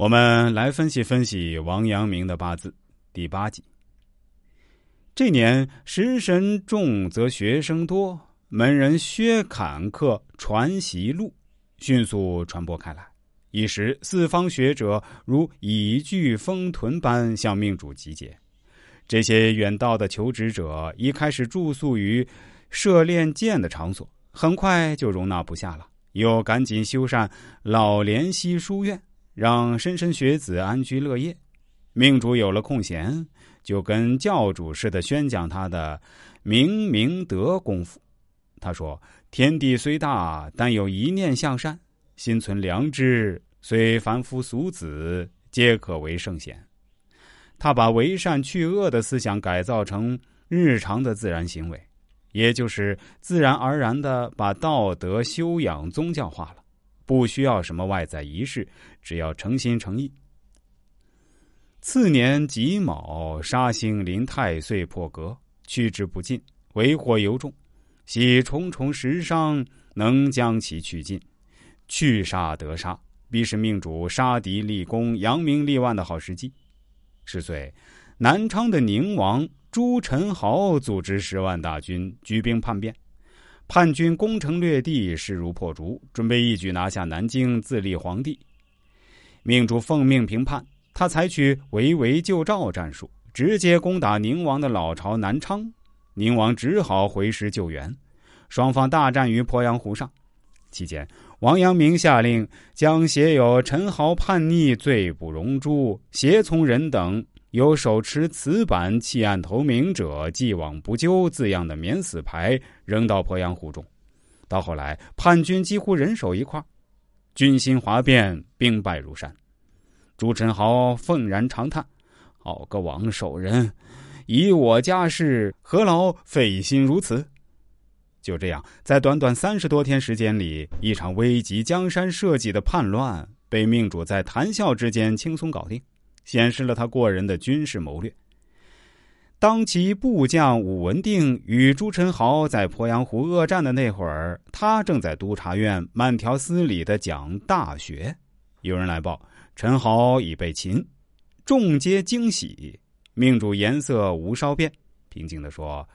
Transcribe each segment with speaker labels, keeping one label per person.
Speaker 1: 我们来分析分析王阳明的八字，第八集。这年食神重则学生多，门人薛侃客传习录迅速传播开来，一时四方学者如蚁聚蜂屯般向命主集结。这些远道的求职者一开始住宿于射练剑的场所，很快就容纳不下了，又赶紧修缮老莲溪书院。让莘莘学子安居乐业，命主有了空闲，就跟教主似的宣讲他的明明德功夫。他说：“天地虽大，但有一念向善，心存良知，虽凡夫俗子，皆可为圣贤。”他把为善去恶的思想改造成日常的自然行为，也就是自然而然的把道德修养宗教化了。不需要什么外在仪式，只要诚心诚意。次年己卯，杀星临太岁破格，去之不尽，为祸尤重。喜重重时伤，能将其去尽。去杀得杀，必是命主杀敌立功、扬名立万的好时机。十岁，南昌的宁王朱宸濠组织十万大军，举兵叛变。叛军攻城略地，势如破竹，准备一举拿下南京，自立皇帝。命主奉命平叛，他采取围魏救赵战术，直接攻打宁王的老巢南昌。宁王只好回师救援，双方大战于鄱阳湖上。期间，王阳明下令将写有“陈豪叛逆，罪不容诛，胁从人等”。有手持瓷板弃暗投明者，既往不咎字样的免死牌扔到鄱阳湖中。到后来，叛军几乎人手一块，军心哗变，兵败如山。朱宸濠愤然长叹：“好个王守仁，以我家事，何劳费心如此？”就这样，在短短三十多天时间里，一场危及江山社稷的叛乱，被命主在谈笑之间轻松搞定。显示了他过人的军事谋略。当其部将武文定与朱宸濠在鄱阳湖恶战的那会儿，他正在督察院慢条斯理的讲《大学》。有人来报，陈豪已被擒，众皆惊喜。命主颜色无稍变，平静的说：“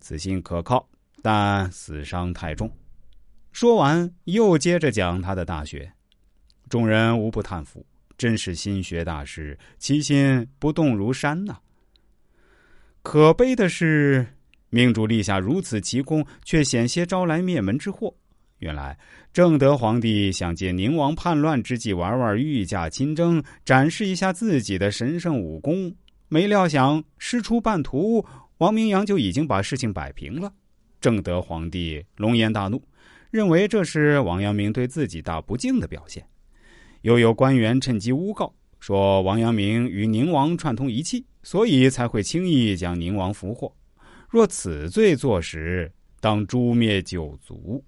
Speaker 1: 此信可靠，但死伤太重。”说完，又接着讲他的《大学》。众人无不叹服。真是心学大师，其心不动如山呐。可悲的是，命主立下如此奇功，却险些招来灭门之祸。原来正德皇帝想借宁王叛乱之际玩玩御驾亲征，展示一下自己的神圣武功，没料想师出半途，王明阳就已经把事情摆平了。正德皇帝龙颜大怒，认为这是王阳明对自己大不敬的表现。又有官员趁机诬告说王阳明与宁王串通一气，所以才会轻易将宁王俘获。若此罪坐实，当诛灭九族。